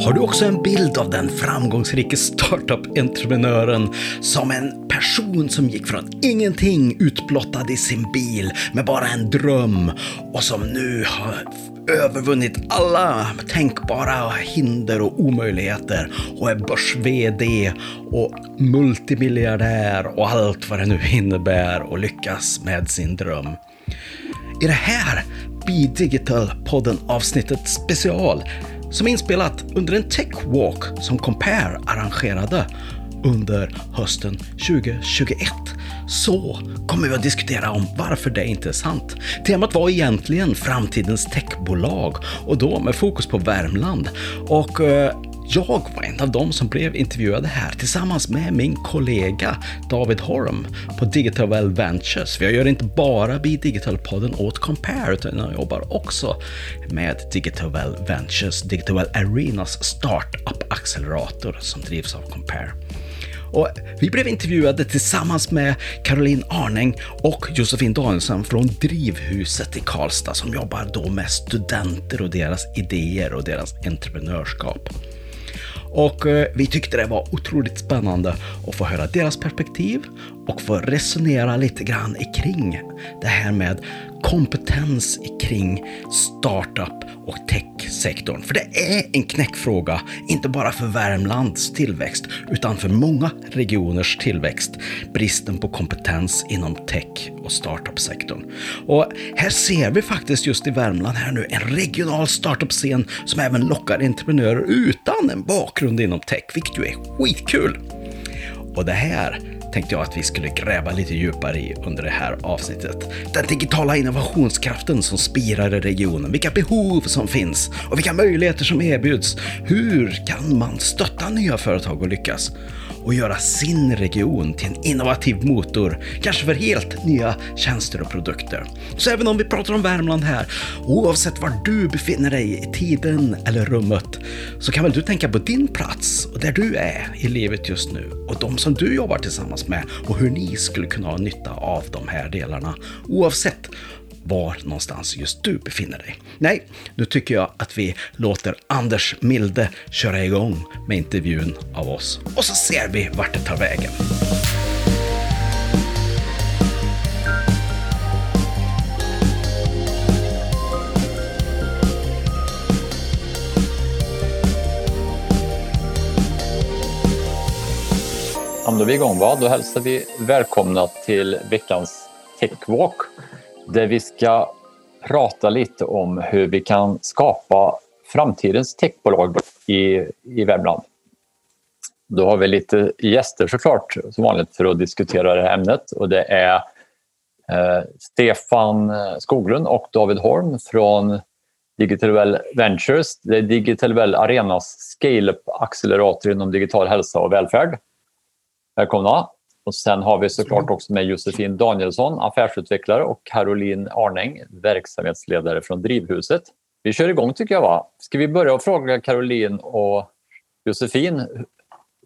Har du också en bild av den framgångsrike startup-entreprenören som en person som gick från ingenting utblottad i sin bil med bara en dröm och som nu har övervunnit alla tänkbara hinder och omöjligheter och är börs-VD och multimiljardär och allt vad det nu innebär och lyckas med sin dröm. I det här Be Digital-podden avsnittet special som är inspelat under en Tech Walk som Compare arrangerade under hösten 2021 så kommer vi att diskutera om varför det är intressant. Temat var egentligen framtidens techbolag och då med fokus på Värmland. Och eh, jag var en av dem som blev intervjuade här tillsammans med min kollega David Horm på Digital Well Ventures. Jag gör inte bara Be Digital-podden åt Compare utan jag jobbar också med Digital Well Ventures, Digital Well Arenas startup-accelerator som drivs av Compare. Och vi blev intervjuade tillsammans med Caroline Arning och Josefin Danielsson från Drivhuset i Karlstad som jobbar då med studenter och deras idéer och deras entreprenörskap. Och eh, vi tyckte det var otroligt spännande att få höra deras perspektiv och få resonera lite grann kring det här med kompetens kring startup och techsektorn. För det är en knäckfråga, inte bara för Värmlands tillväxt, utan för många regioners tillväxt. Bristen på kompetens inom tech och startup-sektorn. Och här ser vi faktiskt just i Värmland här nu en regional startup-scen som även lockar entreprenörer utan en bakgrund inom tech, vilket ju är skitkul. Och det här tänkte jag att vi skulle gräva lite djupare i under det här avsnittet. Den digitala innovationskraften som spirar i regionen, vilka behov som finns och vilka möjligheter som erbjuds. Hur kan man stötta nya företag att lyckas? Och göra sin region till en innovativ motor, kanske för helt nya tjänster och produkter. Så även om vi pratar om Värmland här, oavsett var du befinner dig i tiden eller rummet, så kan väl du tänka på din plats och där du är i livet just nu och de som du jobbar tillsammans med och hur ni skulle kunna ha nytta av de här delarna, oavsett var någonstans just du befinner dig. Nej, nu tycker jag att vi låter Anders Milde köra igång med intervjun av oss och så ser vi vart det tar vägen. Då är vi igång. Va? Då hälsar vi välkomna till veckans Techwalk där vi ska prata lite om hur vi kan skapa framtidens techbolag i, i Värmland. Då har vi lite gäster såklart som vanligt för att diskutera det här ämnet och det är eh, Stefan Skoglund och David Holm från Digital Well Ventures. Det är Digital Well Arenas scale-up-accelerator inom digital hälsa och välfärd. Välkomna! Och sen har vi såklart också med Josefin Danielsson, affärsutvecklare och Caroline Arnäng, verksamhetsledare från Drivhuset. Vi kör igång tycker jag. Va? Ska vi börja och fråga Caroline och Josefin,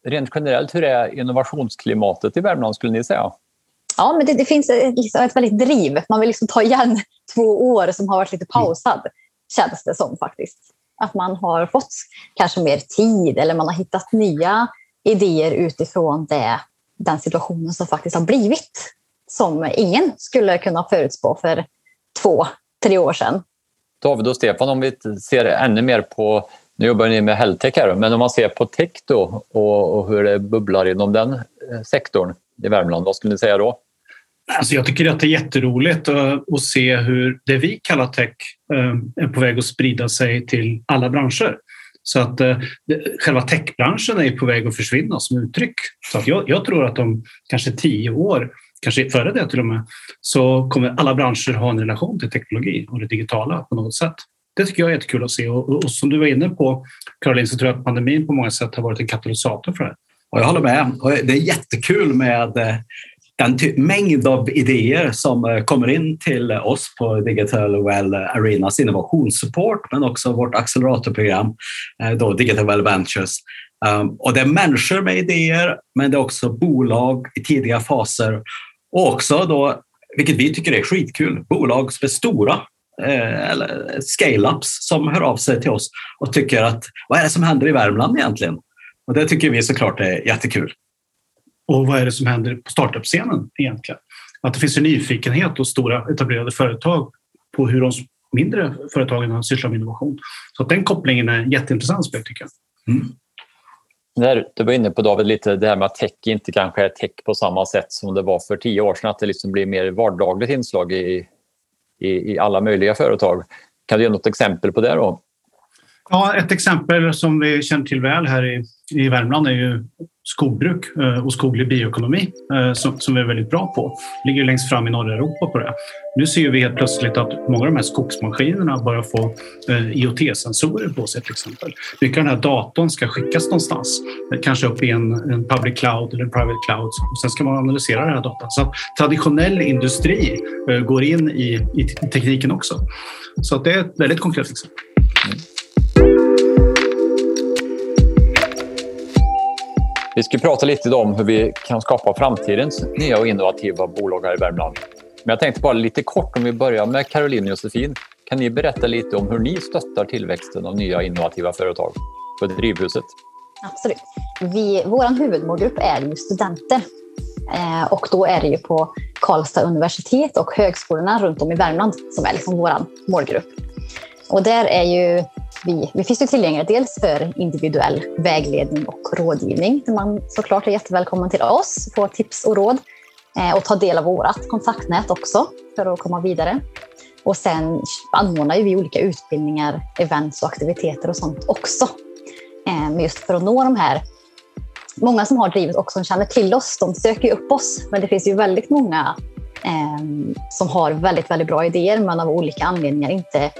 rent generellt, hur är innovationsklimatet i Värmland skulle ni säga? Ja, men det, det finns ett, liksom ett väldigt driv. Man vill liksom ta igen två år som har varit lite pausad, känns det som faktiskt. Att man har fått kanske mer tid eller man har hittat nya idéer utifrån det den situationen som faktiskt har blivit som ingen skulle kunna förutspå för två, tre år sedan. David och Stefan, om vi ser ännu mer på, nu jobbar ni med Helltech här, men om man ser på tech då och, och hur det bubblar inom den eh, sektorn i Värmland, vad skulle ni säga då? Alltså jag tycker att det är jätteroligt att se hur det vi kallar tech eh, är på väg att sprida sig till alla branscher. Så att eh, själva techbranschen är på väg att försvinna som uttryck. Så att jag, jag tror att om kanske tio år, kanske före det till och med, så kommer alla branscher ha en relation till teknologi och det digitala på något sätt. Det tycker jag är jättekul att se och, och som du var inne på Caroline så tror jag att pandemin på många sätt har varit en katalysator för det. Och jag håller med. Det är jättekul med eh, eh, mängd av idéer som eh, kommer in till oss på Digital Well Arenas innovationssupport men också vårt acceleratorprogram eh, då Digital Well Ventures. Ehm, och det är människor med idéer men det är också bolag i tidiga faser och också då, vilket vi tycker är skitkul, bolag som är stora eh, eller scale-ups som hör av sig till oss och tycker att vad är det som händer i Värmland egentligen? Och det tycker vi såklart är jättekul. Och vad är det som händer på startup-scenen egentligen? Att det finns en nyfikenhet hos stora etablerade företag på hur de mindre företagen sysslar med innovation. Så den kopplingen är jätteintressant tycker jag. Mm. Där, du var inne på David lite det här med att tech inte kanske är tech på samma sätt som det var för tio år sedan, att det liksom blir mer vardagligt inslag i, i, i alla möjliga företag. Kan du ge något exempel på det? Då? Ja, ett exempel som vi känner till väl här i, i Värmland är ju skogbruk eh, och skoglig bioekonomi eh, som, vi är väldigt bra på. Ligger längst fram i norra Europa på det. Nu ser vi helt plötsligt att många av de här skogsmaskinerna börjar få eh, IoT-sensorer på sig till exempel. Mycket av den här datorn ska skickas någonstans, kanske upp i en, en public cloud eller en private cloud. Sen ska man analysera den här datan. Så traditionell industri går in i, i tekniken också. Så det är ett väldigt konkret exempel. Mm. Vi ska prata lite om hur vi kan skapa framtidens nya och innovativa bolag här i Värmland. Men jag tänkte bara lite kort om vi börjar med Caroline och Josefin. Kan ni berätta lite om hur ni stöttar tillväxten av nya innovativa företag på Drivhuset? Absolut. Vi, vår huvudmålgrupp är ju studenter eh, och då är det ju på Karlstad universitet och högskolorna runt om i Värmland som är liksom vår målgrupp. Och där är ju vi, vi finns ju tillgängliga dels för individuell vägledning och rådgivning där man såklart är jättevälkommen till oss, få tips och råd eh, och ta del av vårt kontaktnät också för att komma vidare. Och sen anordnar vi olika utbildningar, events och aktiviteter och sånt också. Eh, just för att nå de här Många som har drivet och som känner till oss, de söker upp oss. Men det finns ju väldigt många eh, som har väldigt, väldigt bra idéer men av olika anledningar inte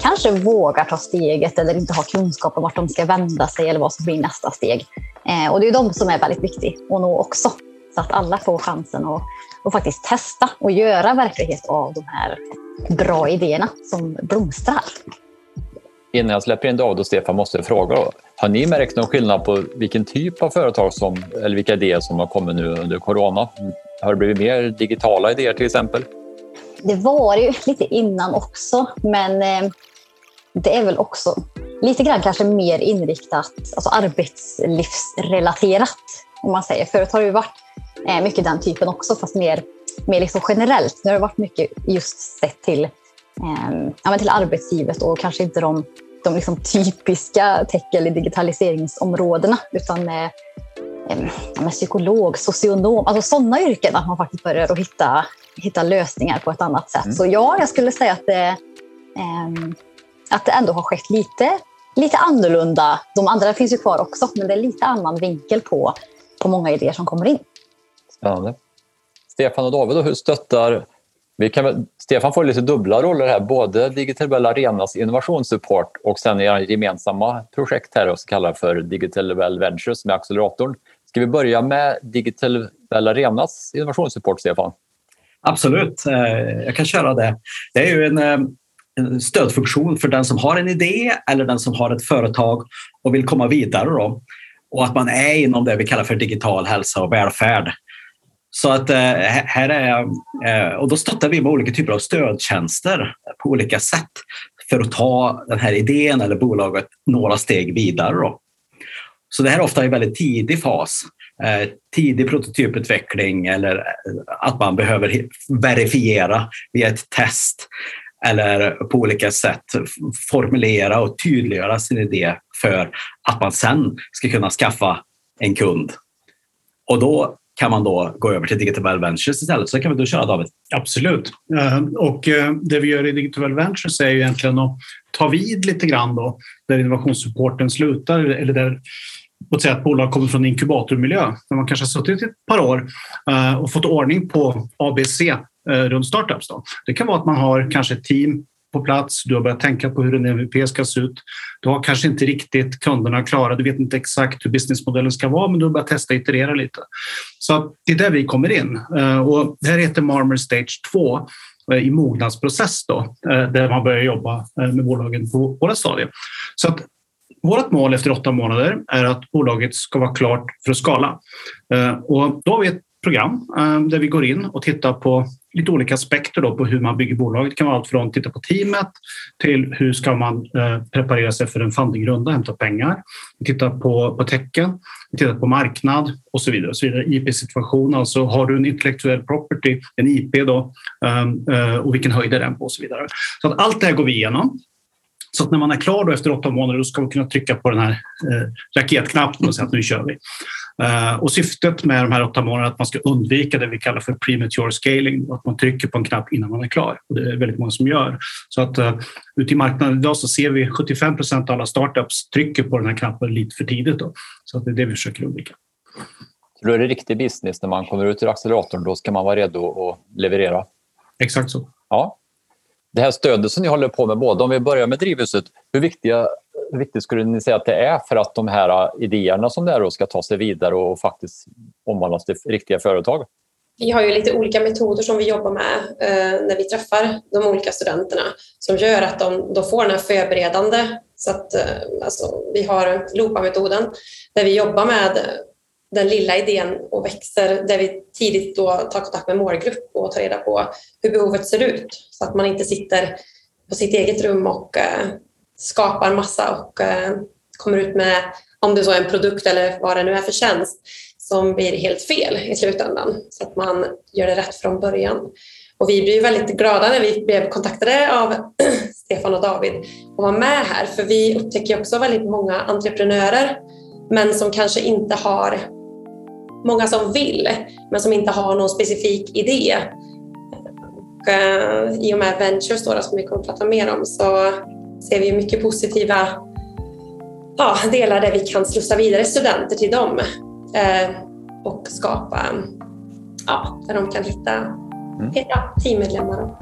kanske vågar ta steget eller inte har kunskap om vart de ska vända sig eller vad som blir nästa steg. Eh, och det är de som är väldigt viktiga att nå också. Så att alla får chansen att, att faktiskt testa och göra verklighet av de här bra idéerna som blomstrar. Innan jag släpper in David och Stefan måste jag fråga. Då. Har ni märkt någon skillnad på vilken typ av företag som, eller vilka idéer som har kommit nu under corona? Har det blivit mer digitala idéer till exempel? Det var ju lite innan också, men eh, det är väl också lite grann kanske mer inriktat, alltså arbetslivsrelaterat om man säger. Förut har det ju varit eh, mycket den typen också, fast mer, mer liksom generellt. Nu har det varit mycket just sett till, eh, till arbetslivet och kanske inte de, de liksom typiska tech eller digitaliseringsområdena, utan eh, ja, psykolog, socionom, alltså sådana yrken, att man faktiskt börjar att hitta, hitta lösningar på ett annat sätt. Mm. Så ja, jag skulle säga att det, eh, att det ändå har skett lite, lite annorlunda. De andra finns ju kvar också, men det är lite annan vinkel på, på många idéer som kommer in. Spännande. Stefan och David, hur stöttar vi kan, Stefan får lite dubbla roller här, både Digital Well Arenas innovationssupport och sen era gemensamma projekt här, som kallar för Digital Well Ventures med acceleratorn. Ska vi börja med Digital Well Arenas innovationssupport, Stefan? Absolut, eh, jag kan köra det. Det är ju en, eh, en stödfunktion för den som har en idé eller den som har ett företag och vill komma vidare. Då. Och att man är inom det vi kallar för digital hälsa och välfärd. Så att eh, här är, eh, och då stöttar vi med olika typer av stödtjänster på olika sätt för att ta den här idén eller bolaget några steg vidare. Då. Så det här är ofta i väldigt tidig fas. Eh, tidig prototyputveckling eller att man behöver verifiera via ett test eller på olika sätt formulera och tydliggöra sin idé för att man sen ska kunna skaffa en kund. Och då kan man då gå över till Digital Ventures istället. Så kan vi då köra David. Absolut. Ehm, och eh, det vi gör i Digital Ventures är ju egentligen att ta vid lite grann då, där innovationssupporten slutar eller där låt säga att bolag kommer från inkubatormiljö där man kanske har suttit ett par år eh, och fått ordning på ABC Eh, runt startups. Då. Det kan vara att man har kanske ett team på plats, du har börjat tänka på hur en MVP ska se ut. Du har kanske inte riktigt kunderna klara, du vet inte exakt hur businessmodellen ska vara, men du har börjat testa och iterera lite. Så det är där vi kommer in. Eh, och det här heter Marmer Stage 2 eh, i mognadsprocess då, där man börjar jobba med bolagen på våra stadier. Så att vårt mål efter åtta månader är att bolaget ska vara klart för att skala. Och då har vi ett program eh, där vi går in och tittar på lite olika aspekter då på hur man bygger bolag. Det kan vara allt från att titta på teamet till hur ska man eh, preparera sig för en fundingrunda, hämta pengar. Vi tittar på, på tecken, vi tittar på marknad och så vidare. så vidare. IP-situation, alltså har du en intellektuell property, en IP då, eh, och vilken höjd är den på och så vidare. Så att allt det här går vi igenom. Så att när man är klar då efter åtta månader då ska man kunna trycka på den här eh, raketknappen och säga att nu kör vi. Uh, och syftet med de här åtta månaderna är att man ska undvika det vi kallar för premature scaling, att man trycker på en knapp innan man är klar. Och det är väldigt många som gör. Så att uh, ute i marknaden idag så ser vi 75 procent av alla startups trycker på den här knappen lite för tidigt. Då. Så att det är det vi försöker undvika. Då är det riktig business när man kommer ut ur acceleratorn. Då ska man vara redo att leverera. Exakt så. Ja. Det här stödet som ni håller på med, både om vi börjar med drivhuset, hur viktiga viktigt skulle ni säga att det är för att de här äh, idéerna som det är ska ta sig vidare och faktiskt omvandlas till riktiga företag? Vi har ju lite olika metoder som vi jobbar med eh, när vi träffar de olika studenterna som gör att de, de får den här förberedande. Så att, eh, alltså, vi har LOPA-metoden där vi jobbar med den lilla idén och växer där vi tidigt då tar kontakt med målgrupp och tar reda på hur behovet ser ut så att man inte sitter på sitt eget rum och eh, skapar massa och eh, kommer ut med, om det så är en produkt eller vad det nu är för tjänst, som blir helt fel i slutändan. Så att man gör det rätt från början. Och vi blev väldigt glada när vi blev kontaktade av Stefan och David och var med här, för vi upptäcker också väldigt många entreprenörer, men som kanske inte har många som vill, men som inte har någon specifik idé. Och, uh, I och med Ventures då, som vi kommer att prata mer om så ser vi mycket positiva ja, delar där vi kan slussa vidare studenter till dem eh, och skapa, ja, där de kan hitta mm. ja, teammedlemmar.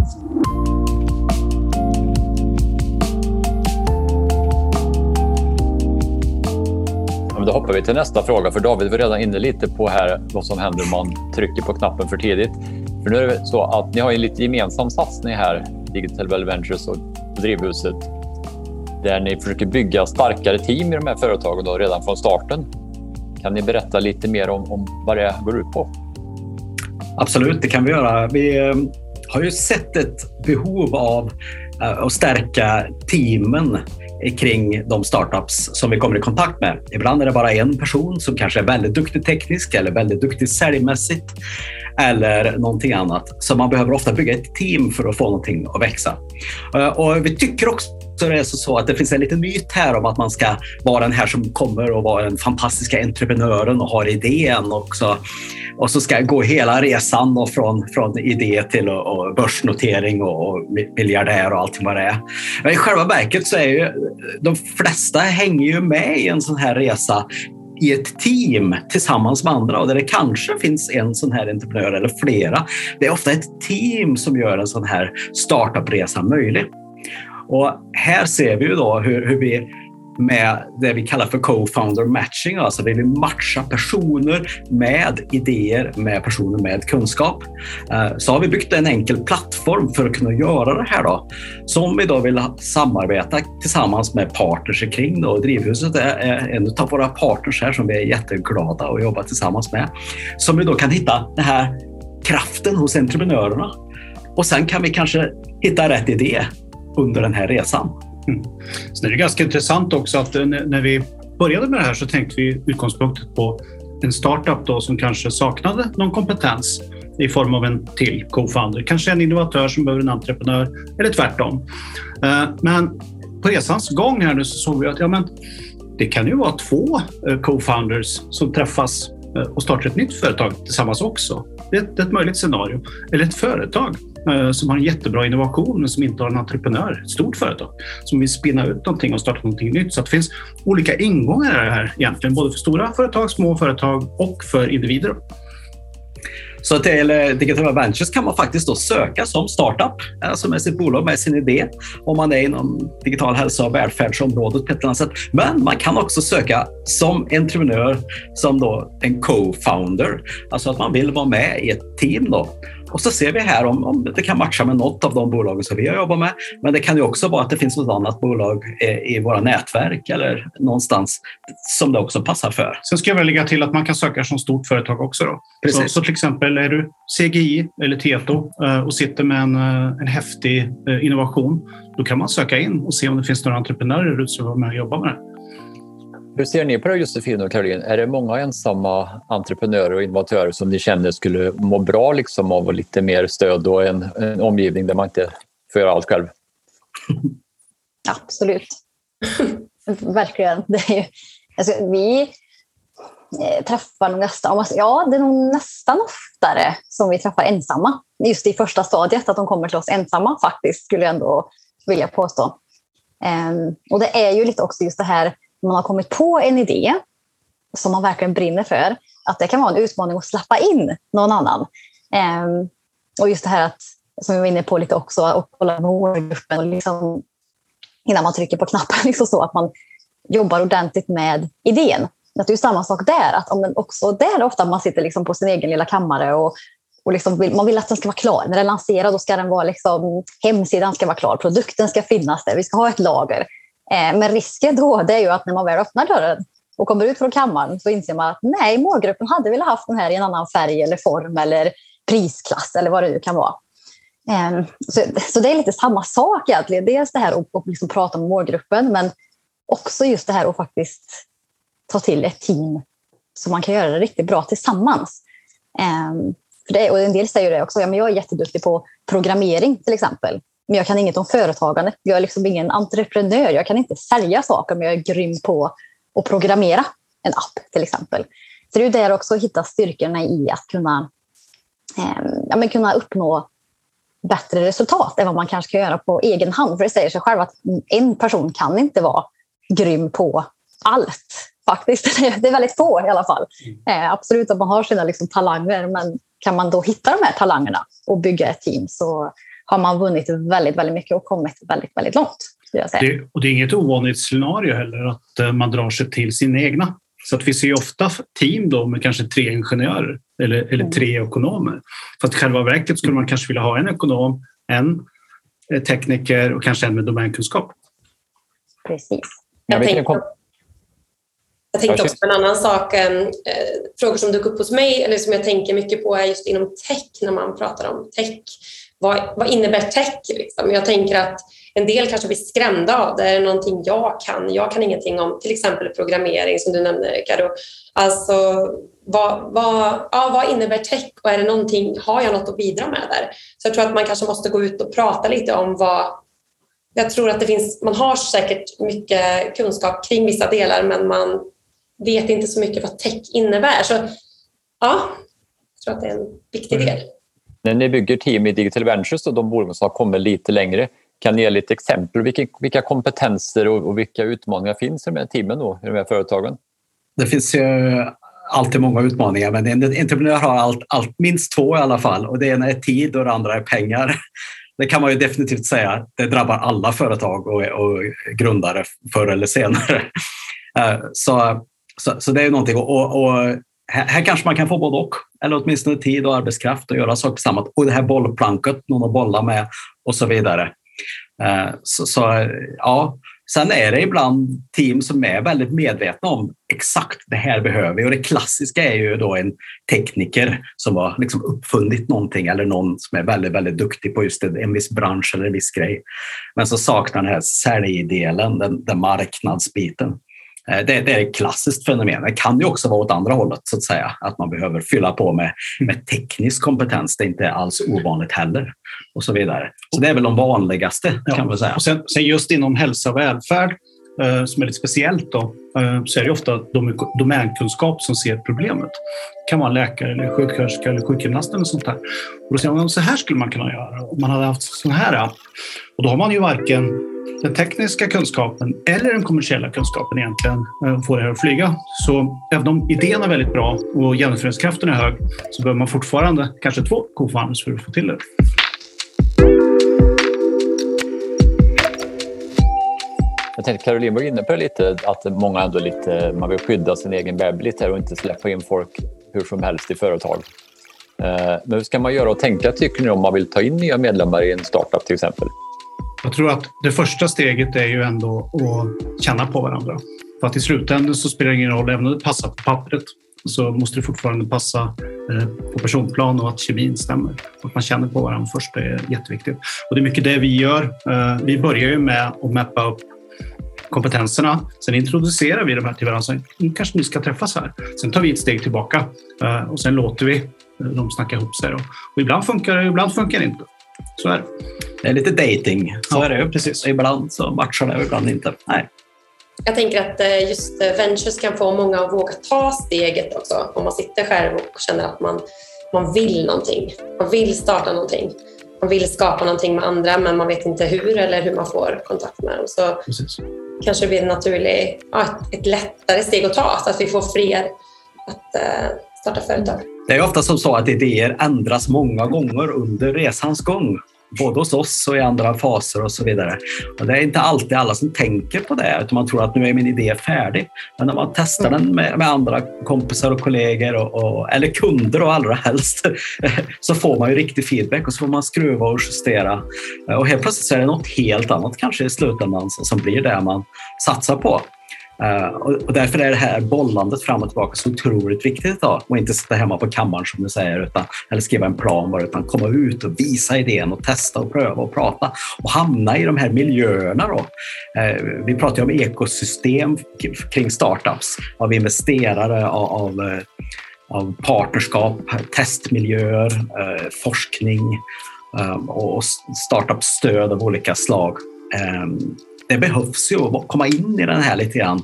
då hoppar vi till nästa fråga, för David var redan inne lite på här vad som händer om man trycker på knappen för tidigt. För nu är det så att ni har en lite gemensam satsning här, Digital Well Ventures och Drivhuset där ni försöker bygga starkare team i de här företagen då, redan från starten. Kan ni berätta lite mer om, om vad det går ut på? Absolut, det kan vi göra. Vi ehm, har ju sett ett behov av eh, att stärka teamen kring de startups som vi kommer i kontakt med. Ibland är det bara en person som kanske är väldigt duktig tekniskt eller väldigt duktig säljmässigt eller någonting annat. Så man behöver ofta bygga ett team för att få någonting att växa. Eh, och vi tycker också så är det så att det finns en liten myt här om att man ska vara den här som kommer och vara den fantastiska entreprenören och har idén också. Och så ska gå hela resan då från, från idé till och, och börsnotering och, och miljardär och allting vad det är. Men i själva verket så är ju de flesta hänger ju med i en sån här resa i ett team tillsammans med andra och där det kanske finns en sån här entreprenör eller flera. Det är ofta ett team som gör en sån här startupresa möjlig. Och här ser vi ju då hur, hur vi med det vi kallar för co-founder matching, alltså vi vill matcha personer med idéer med personer med kunskap. Eh, så har vi byggt en enkel plattform för att kunna göra det här då, som vi då vill samarbeta tillsammans med partners kring. Då. Drivhuset är en av våra partners här som vi är jätteglada att jobba tillsammans med, som vi då kan hitta den här kraften hos entreprenörerna. Och sen kan vi kanske hitta rätt idé under den här resan. Mm. Sen är det ganska intressant också att eh, när vi började med det här så tänkte vi utgångspunkten på en startup då som kanske saknade någon kompetens i form av en till co-founder. Kanske en innovatör som behöver en entreprenör eller tvärtom. Eh, men på resans gång här nu så såg vi att ja, men det kan ju vara två eh, co-founders som träffas Eh, och startar ett nytt företag tillsammans också. Det är ett möjligt scenario. Eller ett företag eh, som har en jättebra innovation men som inte har en entreprenör, ett stort företag, som vill spinna ut någonting och starta någonting nytt. Så det finns olika ingångar i det här egentligen, både för stora företag, små företag och för individer. Så till Digital Ventures kan man faktiskt då söka som startup, eh, alltså med sitt bolag, med sin idé, om man är inom digital hälsa och välfärdsområdet på ett eller annat sätt. Men man kan också söka som entreprenör, som då en co-founder, alltså att man vill vara med i ett team då och så ser vi här om, om det kan matcha med något av de bolagen som vi har jobbat med. Men det kan ju också vara att det finns något annat bolag i våra nätverk eller någonstans som det också passar för. Sen ska jag väl lägga till att man kan söka som stort företag också. Då. Precis. Så, så till exempel är du CGI eller Tieto eh, och sitter med en, eh, en häftig eh, innovation, då kan man söka in och se om det finns några entreprenörer som vill vara med och jobba med det. Hur ser ni på det Josefin och Caroline? Är det många ensamma entreprenörer och innovatörer som ni känner skulle må bra liksom av lite mer stöd och en, en omgivning där man inte får göra allt själv? Absolut. Verkligen. Det är ju, alltså, vi eh, träffar nog nästan, ja, det är nog nästan oftare som vi träffar ensamma. Just i första stadiet, att de kommer till oss ensamma faktiskt, skulle jag ändå vilja påstå. Um, och det är ju lite också just det här man har kommit på en idé som man verkligen brinner för, att det kan vara en utmaning att släppa in någon annan. Um, och just det här att, som vi var inne på lite också, att kolla målgruppen och liksom, innan man trycker på knappen, liksom så att man jobbar ordentligt med idén. Att det är samma sak där, att om också där ofta man sitter liksom på sin egen lilla kammare och, och liksom vill, man vill att den ska vara klar. När den är lanserad då ska den vara liksom, hemsidan ska vara klar, produkten ska finnas där, vi ska ha ett lager. Eh, men risken då det är ju att när man väl öppnar dörren och kommer ut från kammaren så inser man att nej, målgruppen hade velat haft den här i en annan färg eller form eller prisklass eller vad det nu kan vara. Ehm, så, det är lite samma sak egentligen. Dels det här att, liksom prata med målgruppen men också just det här att faktiskt ta till ett team så man kan göra det riktigt bra tillsammans. Ehm, för det, och en del säger det också, ja, men jag är jätteduktig på programmering till exempel. Men jag kan inget om företagande. Jag är liksom ingen entreprenör. Jag kan inte sälja saker, men jag är grym på att programmera en app till exempel. Så det är där också att hitta styrkorna i att kunna, eh, ja, men kunna uppnå bättre resultat än vad man kanske kan göra på egen hand. För det säger sig själv att en person kan inte vara grym på allt. Faktiskt. Det är väldigt få i alla fall. Eh, absolut att man har sina liksom, talanger, men kan man då hitta de här talangerna och bygga ett team så har man vunnit väldigt, väldigt mycket och kommit väldigt, väldigt långt. Det, och det är inget ovanligt scenario heller att eh, man drar sig till sina egna. Så att vi ser ofta team då med kanske tre ingenjörer eller, eller mm. tre ekonomer. Fast i själva verket skulle man kanske vilja ha en ekonom, en eh, tekniker och kanske en med domänkunskap. Precis. Jag tänkte, jag tänkte också på en annan sak. Eh, frågor som dök upp hos mig, eller som jag tänker mycket på, är just inom tech, när man pratar om tech vad, vad innebär tech? Liksom? Jag tänker att en del kanske blir skrämda av det. Är det någonting jag kan? Jag kan ingenting om till exempel programmering som du nämnde, Karo. Alltså, vad, vad, ja, vad innebär tech och är det någonting, har jag något att bidra med där? Så jag tror att man kanske måste gå ut och prata lite om vad... Jag tror att det finns, man har säkert mycket kunskap kring vissa delar men man vet inte så mycket vad tech innebär. Så ja, jag tror att det är en viktig mm. del. När ni bygger team i Digital Ventures och de bolag som har kommit lite längre, kan ni ge lite exempel? Vilka, vilka kompetenser och, och, vilka utmaningar finns i de här teamen då, i de här företagen? Det finns ju alltid många utmaningar, men en entreprenör har allt, allt, minst två i alla fall. Och det ena är tid och det andra är pengar. Det kan man ju definitivt säga. Det drabbar alla företag och, och grundare förr eller senare. Eh, så, så, så det är någonting. Och, och här, här, kanske man kan få både och, eller åtminstone tid och arbetskraft att göra saker tillsammans. Och det här bollplanket, någon att bolla med och så vidare. Eh, så, så, ja. Sen är det ibland team som är väldigt medvetna om exakt det här behöver vi. Och det klassiska är ju då en tekniker som har liksom uppfunnit någonting eller någon som är väldigt, väldigt duktig på just en viss bransch eller en viss grej. Men så saknar den här säljdelen, den, den marknadsbiten. Eh, det, det, är ett klassiskt fenomen. Det kan ju också vara åt andra hållet, så att säga. Att man behöver fylla på med, med teknisk kompetens. Det är inte alls ovanligt heller. Och så vidare. Så det är väl de vanligaste, ja. kan man säga. Och sen, sen, just inom hälsa och välfärd, Eh, som är lite speciellt, då, eh, så är det ofta domänkunskap som ser problemet. Det kan vara en läkare, eller sjuksköterska eller sjukgymnast eller sånt där. Och då säger man så här skulle man kunna göra om man hade haft sån här app. Och då har man ju varken den tekniska kunskapen eller den kommersiella kunskapen egentligen eh, får det här att flyga. Så även om idén är väldigt bra och genomföringskraften är hög så behöver man fortfarande kanske två co för att få till det. Jag tänkte Caroline var inne på det lite, att många ändå lite, man vill skydda sin egen bebis och inte släppa in folk hur som helst i företag. Eh, men hur ska man göra och tänka tycker ni om man vill ta in nya medlemmar i en startup till exempel? Jag tror att det första steget är ju ändå att känna på varandra. För att i slutändan så spelar det ingen roll, även om det passar på pappret, så måste det fortfarande passa eh, på personplan och att kemin stämmer. Att man känner på varandra först är jätteviktigt. Och det är mycket det vi gör. Eh, vi börjar ju med att mappa upp kompetenserna. Sen introducerar vi de här till varandra. Så kanske ni ska träffas här. Sen tar vi ett steg tillbaka eh, och sen låter vi dem snacka ihop sig. Och ibland funkar det, ibland funkar det inte. Så är det. Det är lite dating. Så Ja, är det ju. precis. Ibland så matchar det och ibland inte. Nej. Jag tänker att eh, just eh, ventures kan få många att våga ta steget också. Om man sitter själv och känner att man, man vill någonting. Man vill starta någonting. Man vill skapa någonting med andra men man vet inte hur eller hur man får kontakt med dem. Så Precis kanske det blir en naturlig, ja, ett, ett lättare steg att ta så att vi får fler att eh, starta företag. Det är ofta som så att idéer ändras många gånger under resans gång. Både hos oss och i andra faser och så vidare. Och det är inte alltid alla som tänker på det, utan man tror att nu är min idé färdig. Men när man testar den med, med andra kompisar och kollegor, och, och, eller kunder och allra helst, så får man ju riktig feedback och så får man skruva och justera. Och helt plötsligt så är det något helt annat kanske i slutändan som som blir det man satsar på. Uh, och därför är det här bollandet fram och tillbaka så otroligt viktigt. idag Och inte sitta hemma på kammaren som du säger, utan, eller skriva en plan bara, utan komma ut och visa idén och testa och pröva och prata och hamna i de här miljöerna. Då. Uh, vi pratar ju om ekosystem kring startups av investerare, av, av, eh, av partnerskap, testmiljöer, forskning och och startup-stöd av olika slag. Ehm, det behövs ju att komma in i den här lite grann,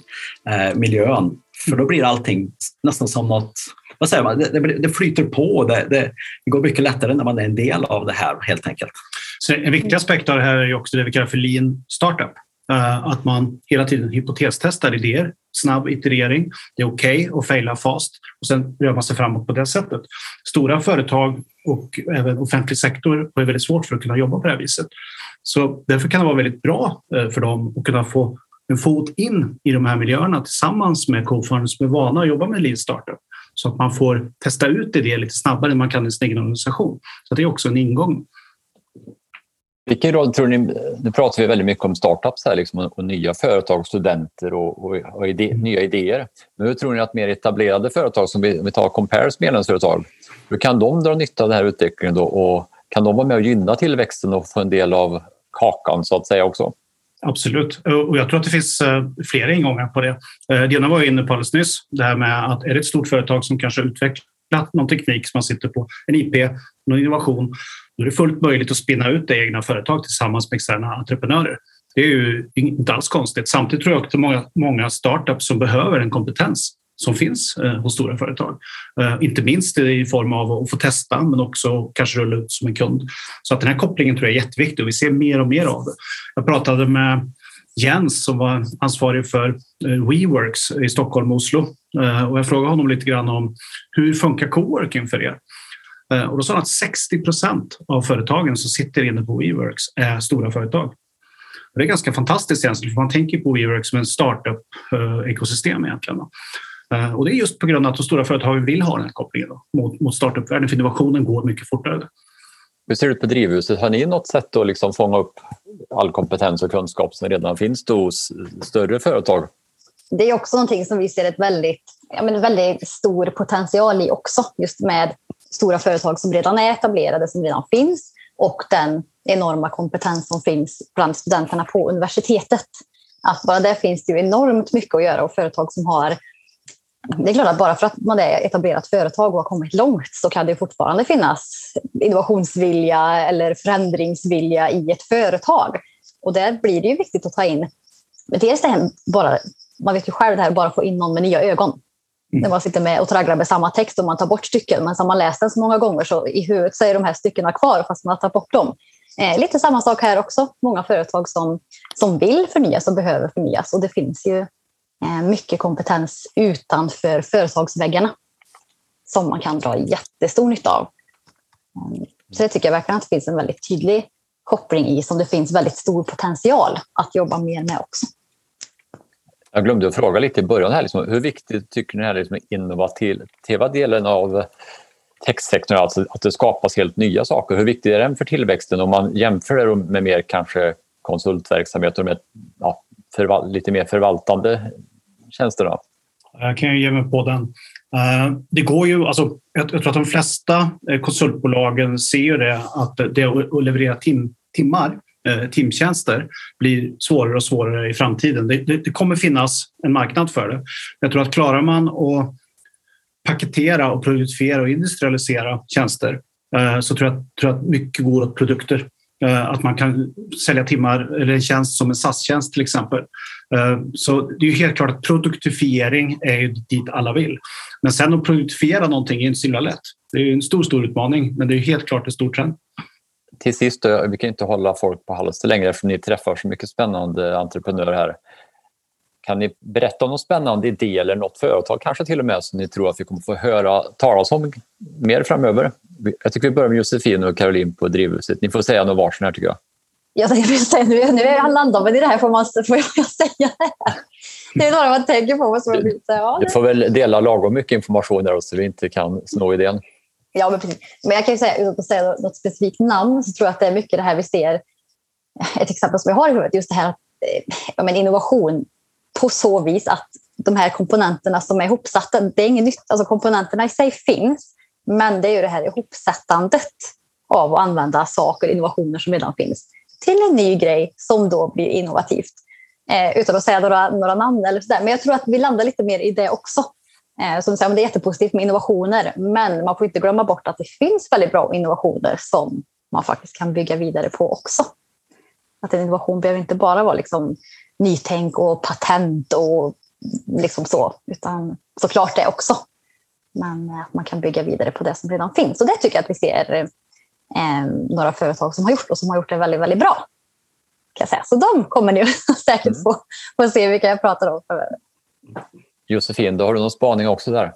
eh, miljön. För då blir allting nästan som något, vad säger man, det, det, det flyter på. Det, det, det går mycket lättare när man är en del av det här helt enkelt. Så en viktig aspekt av det här är ju också det vi kallar för lean startup. Eh, att man hela tiden hypotestestar idéer, snabb iterering. Det är okej att faila fast och sen rör man sig framåt på det sättet. Stora företag och även offentlig sektor har väldigt svårt för att kunna jobba på det här viset. Så därför kan det vara väldigt bra eh, för dem att kunna få en fot in i de här miljöerna tillsammans med co-founders som är vana att jobba med lean startup. Så att man får testa ut idéer lite snabbare än man kan i sin egen organisation. Så det är också en ingång. Vilken roll tror ni, nu pratar vi väldigt mycket om startups här liksom, och nya företag, studenter och, och, och idé, nya idéer. Men hur tror ni att mer etablerade företag, som vi, om vi tar Compares medlemsföretag, hur kan de dra nytta av den här utvecklingen då och kan de vara med och gynna tillväxten och få en del av kakan så att säga också? Absolut. Och jag tror att det finns eh, flera ingångar på det. Eh, Det ena var jag inne på alldeles nyss. Det här med att är det ett stort företag som kanske utvecklat någon teknik som man sitter på, en IP, någon innovation, då är det fullt möjligt att spinna ut det egna företag tillsammans med externa entreprenörer. Det är ju inte alls konstigt. Samtidigt tror jag att det är många, många startups som behöver en kompetens som finns eh, hos stora företag. Eh, inte minst i form av att få testa men också kanske rulla ut som en kund. Så att den här kopplingen tror jag är jätteviktig och vi ser mer och mer av det. Jag pratade med Jens som var ansvarig för eh, WeWorks i Stockholm och Oslo. Eh, Och jag frågade honom lite grann om hur funkar coworking för er? Eh, Och då sa han att 60 procent av företagen som sitter inne på WeWorks är stora företag. Och det är ganska fantastiskt egentligen, för man tänker på WeWorks som en startup-ekosystem egentligen. Eh, Och det är just på grund av att de stora företagen vill ha den här kopplingen då, mot, mot startup-världen, för innovationen går mycket fortare. Hur ser det ut på Drivhuset? Har ni något sätt att liksom fånga upp all kompetens och kunskap som redan finns då hos större företag? det är också någonting som vi ser ett väldigt, ja, men väldigt stor potential i också. Just med stora företag som redan är etablerade, som redan finns och den enorma kompetens som finns bland studenterna på universitetet. Att bara där finns det ju enormt mycket att göra och företag som har det är klart att bara för att man är etablerat företag och har kommit långt så kan det fortfarande finnas innovationsvilja eller förändringsvilja i ett företag. Och där blir det ju viktigt att ta in, men dels det här bara, man vet ju själv det här bara få in någon med nya ögon. Mm. När man sitter med och tragglar med samma text och man tar bort stycken, men som man läst den så många gånger så i huvudet så är de här styckena kvar fast man har tagit bort dem. Eh, lite samma sak här också. Många företag som, som vill förnyas och behöver förnyas och det finns ju eh, mycket kompetens utanför företagsväggarna som man kan dra jättestor nytta av. Mm. Så det tycker jag verkligen att det finns en väldigt tydlig koppling i som det finns väldigt stor potential att jobba mer med också. Jag glömde att fråga lite i början här, liksom, hur viktigt tycker ni är liksom innovativa delen av techsektorn, alltså att det skapas helt nya saker. Hur viktig är den för tillväxten om man jämför det med mer kanske konsultverksamhet och med ja, förval- lite mer förvaltande tjänster? Då? Jag kan ju ge mig på den. Eh, det går ju, alltså, jag tror att de flesta eh, konsultbolagen ser ju det att det att leverera tim, timmar, eh, timtjänster blir svårare och svårare i framtiden. Det, det, det kommer finnas en marknad för det. Jag tror att klarar man att paketera och produktifiera och industrialisera tjänster eh, så tror jag, tror jag att mycket går åt produkter. Eh, Att man kan sälja timmar eller en tjänst som en SAS-tjänst till exempel. Eh, så det är ju helt klart att produktifiering är ju dit alla vill. Men sen att produktifiera någonting är inte så himla lätt. Det är en stor, stor utmaning, men det är helt klart en stor trend. Till sist, då, vi kan inte hålla folk på halster längre eftersom ni träffar så mycket spännande entreprenörer här. Kan ni berätta om någon spännande idé eller något företag kanske till och med som ni tror att vi kommer få höra talas om mer framöver? Jag tycker vi börjar med Josefin och Caroline på Drivhuset. Ni får säga något varsin här tycker jag. Jag tänkte säga, nu, nu är han landat, men i det här får, man, får jag säga det här. Det är några man tänker på. Så man blir så, här, ja, Du får väl dela lagom mycket information där så vi inte kan sno idén. Ja, men precis. Men jag kan ju säga, utan att säga något specifikt namn, så tror jag att det är mycket det här vi ser. Ett exempel som jag har i huvudet, just det här eh, ja, men innovation på så vis att de här komponenterna som är ihopsatta, det är inget nytt. Alltså komponenterna i sig finns, men det är ju det här ihopsättandet av att använda saker, innovationer som redan finns, till en ny grej som då blir innovativt. Eh, utan att säga några, några namn eller sådär. Men jag tror att vi landar lite mer i det också. Eh, som säger, det är jättepositivt med innovationer, men man får inte glömma bort att det finns väldigt bra innovationer som man faktiskt kan bygga vidare på också. Att en innovation behöver inte bara vara liksom nytänk och patent och liksom så, utan såklart det också. Men eh, att man kan bygga vidare på det som redan finns. Och det tycker jag att vi ser eh, några företag som har gjort och som har gjort det väldigt, väldigt bra. Kan jag säga. Så de kommer ni säkert få, få se vilka jag pratar om framöver. Josefin, då har du någon spaning också där?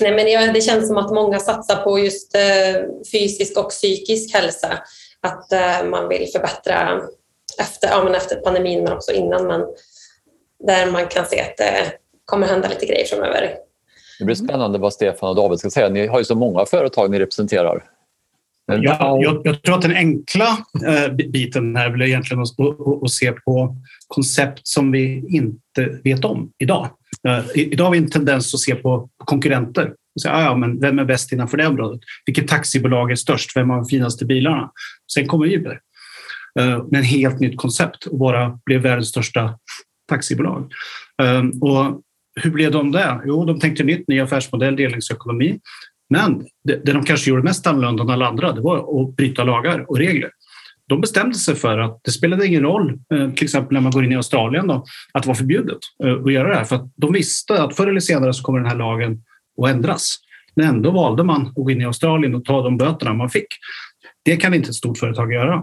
Nej, men det känns som att många satsar på just eh, fysisk och psykisk hälsa. Att eh, man vill förbättra efter, ja, men efter pandemin men också innan. Men där man kan se att det kommer hända lite grejer framöver. Det blir spännande vad Stefan och David ska säga. Ni har ju så många företag ni representerar. Men- Ja, jag, jag tror att den enkla eh, biten är väl egentligen att, att, att se på koncept som vi inte vet om idag. Eh, idag har vi en tendens att se på konkurrenter. Och säga, "Ah, ja, men vem är bäst innanför det området? Vilket taxibolag är störst? Vem har de finaste bilarna? Sen kommer Uber med ett helt nytt koncept och bara blev världens största taxibolag. Eh, och hur blev de det? Jo, de tänkte nytt, ny affärsmodell, delningsekonomi. Men det, det de kanske gjorde mest annorlunda än alla andra det var att bryta lagar och regler. De bestämde sig för att det spelade ingen roll, eh, till exempel när man går in i Australien, då, att det var förbjudet eh, att göra det här. För att de visste att förr eller senare så kommer den här lagen att ändras. Men ändå valde man att gå in i Australien och ta de böterna man fick. Det kan inte ett stort företag göra.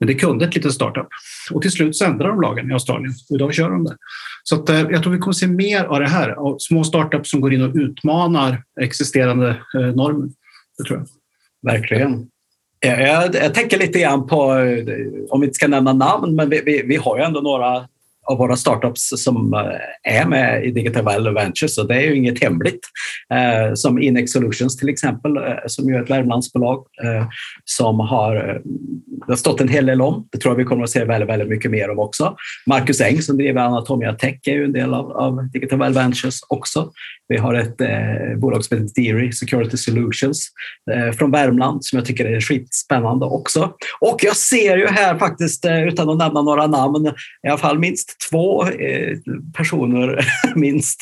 Men det kunde ett litet startup. Och till slut så ändrade de lagen i Australien. Och idag kör de det. Så att, eh, jag tror vi kommer se mer av det här. Av små startups som går in och utmanar existerande normer. Det tror jag. Verkligen. Eh, jag, jag, tänker lite grann på, eh, om vi inte ska nämna namn, men vi, vi, vi har ju ändå några av våra startups som eh, är med i Digital Value Ventures, och det är ju inget hemligt. Eh, som Inex Solutions till exempel, eh, som ju är ett Värmlandsbolag eh, som har, det har stått en hel del om. Det tror jag vi kommer att se väldigt, väldigt mycket mer om också. Marcus Eng som driver Anatomia Tech är ju en del av, av Digital Value Ventures också. Vi har ett eh, bolag som heter Deary Security Solutions eh, från Värmland som jag tycker är skitspännande också. Och jag ser ju här faktiskt, eh, utan att nämna några namn, i alla fall minst två eh, personer minst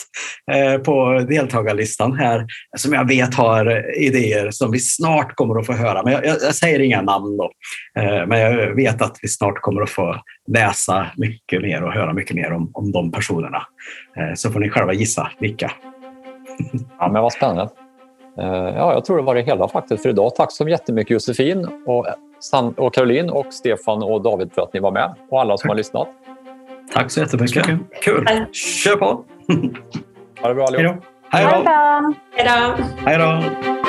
eh, på deltagarlistan här som jag vet har idéer som vi snart kommer att få höra. Men jag, jag, jag säger inga namn då. Eh, men jag vet att vi snart kommer att få läsa mycket mer och höra mycket mer om, om de personerna. Eh, så får ni själva gissa vilka. Ja, men vad spännande. Eh, Ja, jag tror det var det hela faktiskt för idag. Tack så jättemycket Josefin och, San- och Caroline och Stefan och David för att ni var med och alla som har lyssnat. Tack så jättemycket. Kul. Tack. Kör på! Ha det bra Hej allihop. Hej då! Hej då! Hej då!